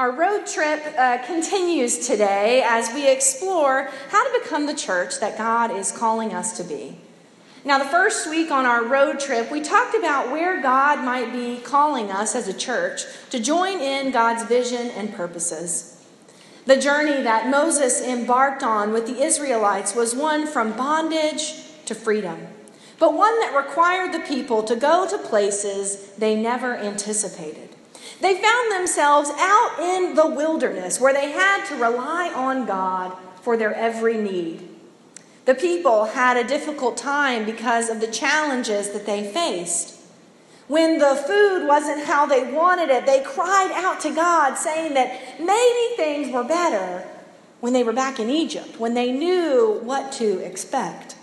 Our road trip uh, continues today as we explore how to become the church that God is calling us to be. Now, the first week on our road trip, we talked about where God might be calling us as a church to join in God's vision and purposes. The journey that Moses embarked on with the Israelites was one from bondage to freedom, but one that required the people to go to places they never anticipated. They found themselves out in the wilderness where they had to rely on God for their every need. The people had a difficult time because of the challenges that they faced. When the food wasn't how they wanted it, they cried out to God, saying that maybe things were better when they were back in Egypt, when they knew what to expect.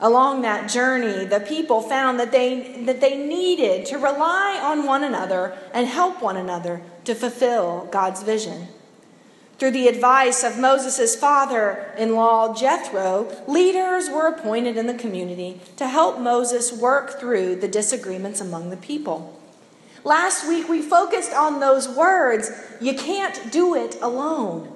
Along that journey, the people found that they, that they needed to rely on one another and help one another to fulfill God's vision. Through the advice of Moses' father in law, Jethro, leaders were appointed in the community to help Moses work through the disagreements among the people. Last week, we focused on those words you can't do it alone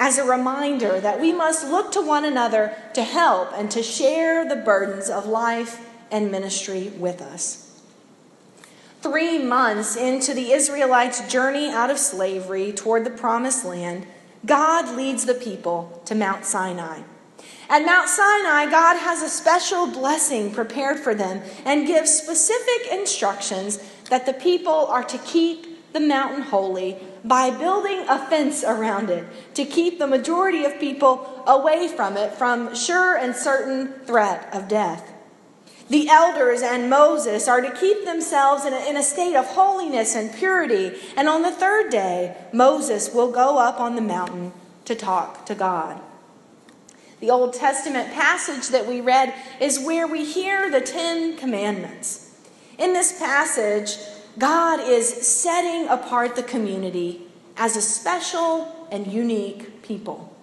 as a reminder that we must look to one another to help and to share the burdens of life and ministry with us. Three months into the Israelites' journey out of slavery toward the promised land, God leads the people to Mount Sinai. At Mount Sinai, God has a special blessing prepared for them and gives specific instructions that the people are to keep the mountain holy by building a fence around it to keep the majority of people away from it from sure and certain threat of death. The elders and Moses are to keep themselves in a, in a, state of holiness and purity. And on the third day, Moses will go up on the mountain to talk to God. The Old Testament passage that we read is where we hear the Ten Commandments. In this passage, God is setting apart the community as a special and unique people.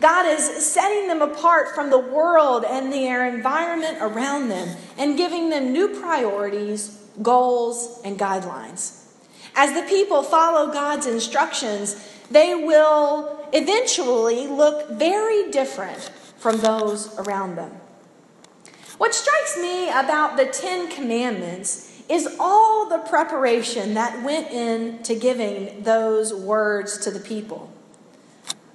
God is setting them apart from the world and their environment around them and giving them new priorities, goals, and guidelines. As the people follow God's instructions, they will eventually look very different from those around them. What strikes me about the Ten Commandments is all the preparation that went into giving those words to the people.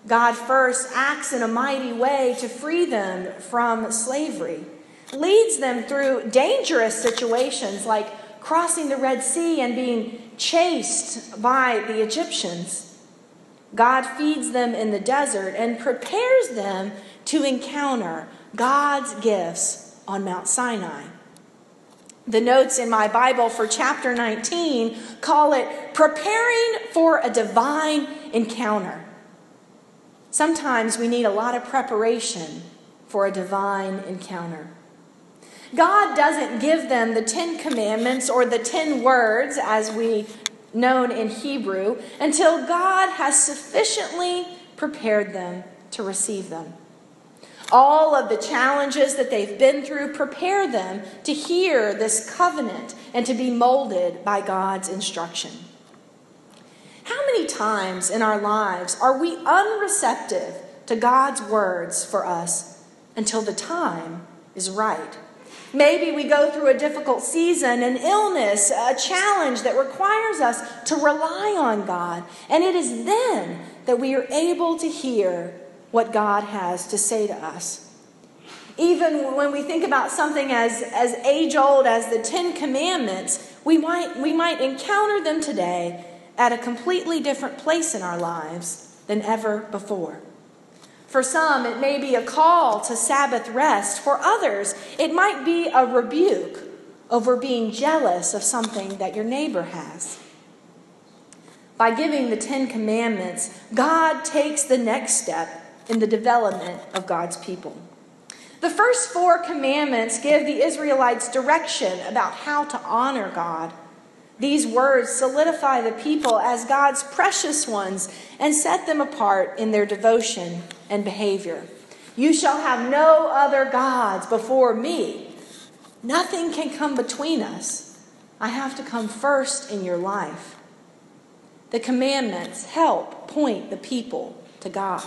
God first acts in a mighty way to free them from slavery, leads them through dangerous situations like crossing the Red Sea and being chased by the Egyptians. God feeds them in the desert and prepares them to encounter God's gifts on Mount Sinai. The notes in my Bible for chapter 19 call it preparing for a divine encounter. Sometimes we need a lot of preparation for a divine encounter. God doesn't give them the Ten Commandments or the Ten Words, as we known in Hebrew, until God has sufficiently prepared them to receive them all of the challenges that they've been through, prepare them to hear this covenant and to be molded by God's instruction. How many times in our lives are we unreceptive to God's words for us until the time is right? Maybe we go through a difficult season, an illness, a challenge that requires us to rely on God. And it is then that we are able to hear what God has to say to us. Even when we think about something as, as age old as the Ten Commandments, we might, we might encounter them today at a completely different place in our lives than ever before. For some, it may be a call to Sabbath rest. For others, it might be a rebuke over being jealous of something that your neighbor has. By giving the Ten Commandments, God takes the next step in the development of God's people. The first four commandments give the Israelites direction about how to honor God. These words solidify the people as God's precious ones and set them apart in their devotion and behavior. You shall have no other gods before me. Nothing can come between us. I have to come first in your life. The commandments help point the people to God.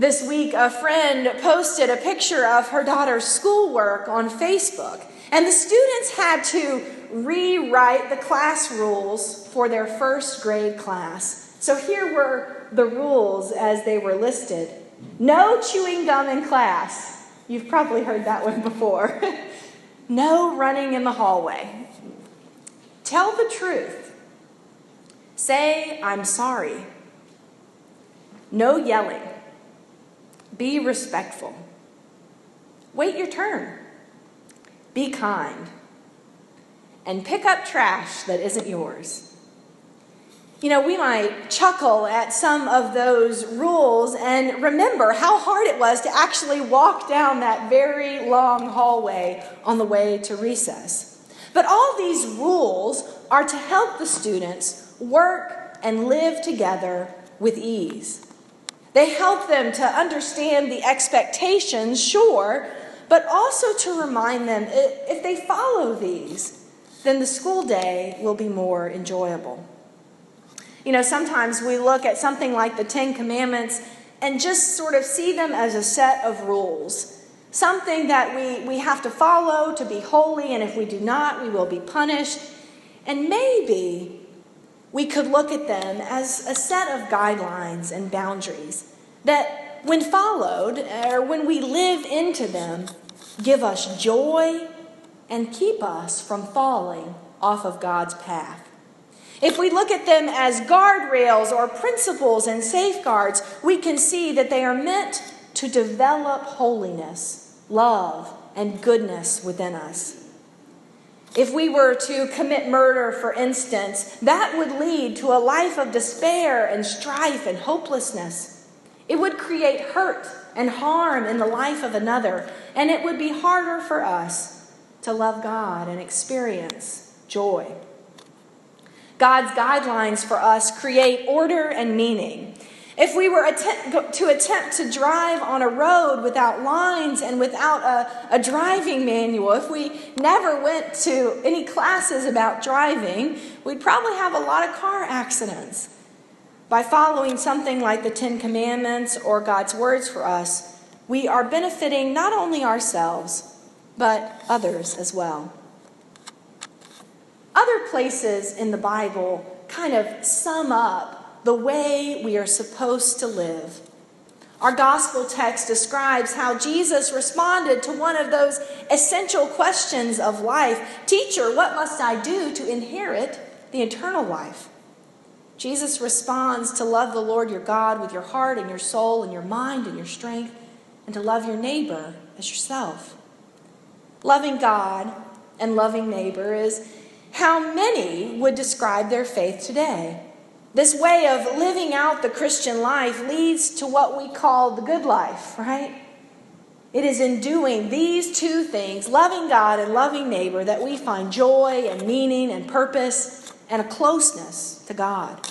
This week, a friend posted a picture of her daughter's schoolwork on Facebook, and the students had to rewrite the class rules for their first grade class. So here were the rules as they were listed no chewing gum in class. You've probably heard that one before. no running in the hallway. Tell the truth. Say, I'm sorry. No yelling. Be respectful. Wait your turn. Be kind. And pick up trash that isn't yours. You know, we might chuckle at some of those rules and remember how hard it was to actually walk down that very long hallway on the way to recess. But all these rules are to help the students work and live together with ease. They help them to understand the expectations, sure, but also to remind them if they follow these, then the school day will be more enjoyable. You know, sometimes we look at something like the Ten Commandments and just sort of see them as a set of rules, something that we, we have to follow to be holy, and if we do not, we will be punished. And maybe we could look at them as a set of guidelines and boundaries that, when followed, or when we live into them, give us joy and keep us from falling off of God's path. If we look at them as guardrails or principles and safeguards, we can see that they are meant to develop holiness, love, and goodness within us. If we were to commit murder, for instance, that would lead to a life of despair and strife and hopelessness. It would create hurt and harm in the life of another, and it would be harder for us to love God and experience joy. God's guidelines for us create order and meaning. If we were attempt, to attempt to drive on a road without lines and without a, a driving manual, if we never went to any classes about driving, we'd probably have a lot of car accidents. By following something like the Ten Commandments or God's words for us, we are benefiting not only ourselves, but others as well. Other places in the Bible kind of sum up the way we are supposed to live. Our gospel text describes how Jesus responded to one of those essential questions of life Teacher, what must I do to inherit the eternal life? Jesus responds to love the Lord your God with your heart and your soul and your mind and your strength, and to love your neighbor as yourself. Loving God and loving neighbor is how many would describe their faith today. This way of living out the Christian life leads to what we call the good life, right? It is in doing these two things, loving God and loving neighbor, that we find joy and meaning and purpose and a closeness to God.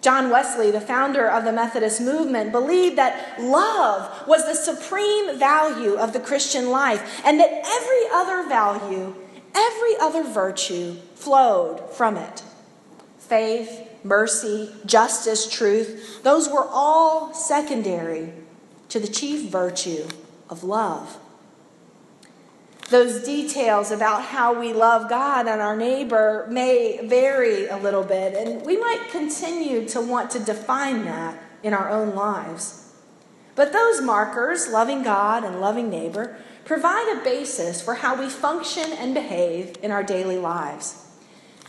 John Wesley, the founder of the Methodist movement, believed that love was the supreme value of the Christian life and that every other value, every other virtue flowed from it. Faith, mercy, justice, truth, those were all secondary to the chief virtue of love. Those details about how we love God and our neighbor may vary a little bit, and we might continue to want to define that in our own lives. But those markers, loving God and loving neighbor, provide a basis for how we function and behave in our daily lives.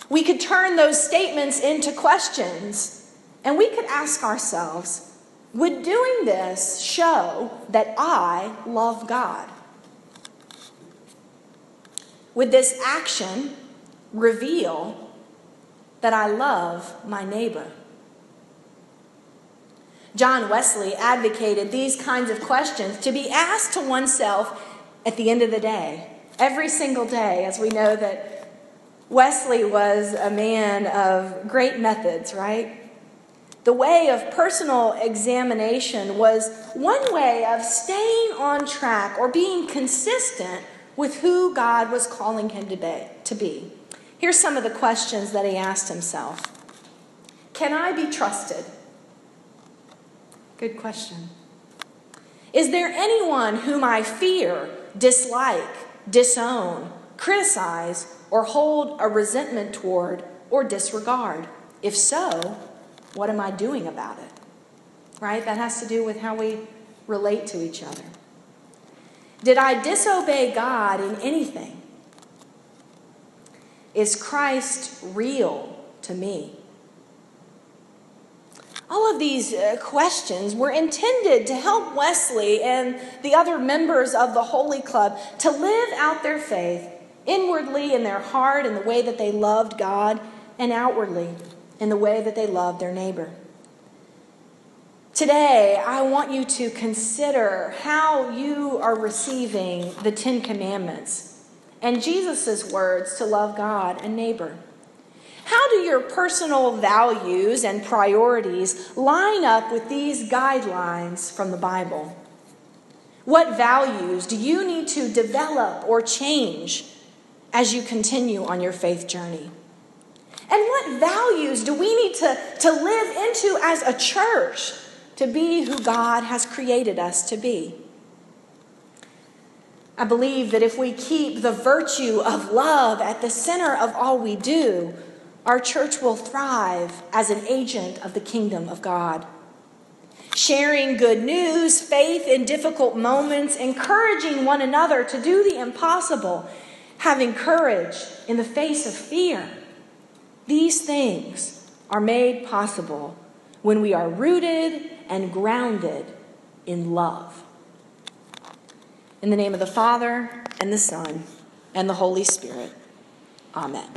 We could turn those statements into questions, and we could ask ourselves Would doing this show that I love God? Would this action reveal that I love my neighbor? John Wesley advocated these kinds of questions to be asked to oneself at the end of the day, every single day, as we know that Wesley was a man of great methods, right? The way of personal examination was one way of staying on track or being consistent with who God was calling him to be. Here's some of the questions that he asked himself Can I be trusted? Good question. Is there anyone whom I fear, dislike, disown, criticize, or hold a resentment toward or disregard? If so, what am I doing about it? Right? That has to do with how we relate to each other. Did I disobey God in anything? Is Christ real to me? All of these uh, questions were intended to help Wesley and the other members of the Holy Club to live out their faith inwardly in their heart in the way that they loved God, and outwardly in the way that they loved their neighbor. Today, I want you to consider how you are receiving the Ten Commandments and Jesus' words to love God and neighbor. How do your personal values and priorities line up with these guidelines from the Bible? What values do you need to develop or change as you continue on your faith journey? And what values do we need to, to live into as a church to be who God has created us to be. I believe that if we keep the virtue of love at the center of all we do, our church will thrive as an agent of the kingdom of God. Sharing good news, faith in difficult moments, encouraging one another to do the impossible, having courage in the face of fear. These things are made possible when we are rooted and grounded in love. In the name of the Father, and the Son, and the Holy Spirit. Amen.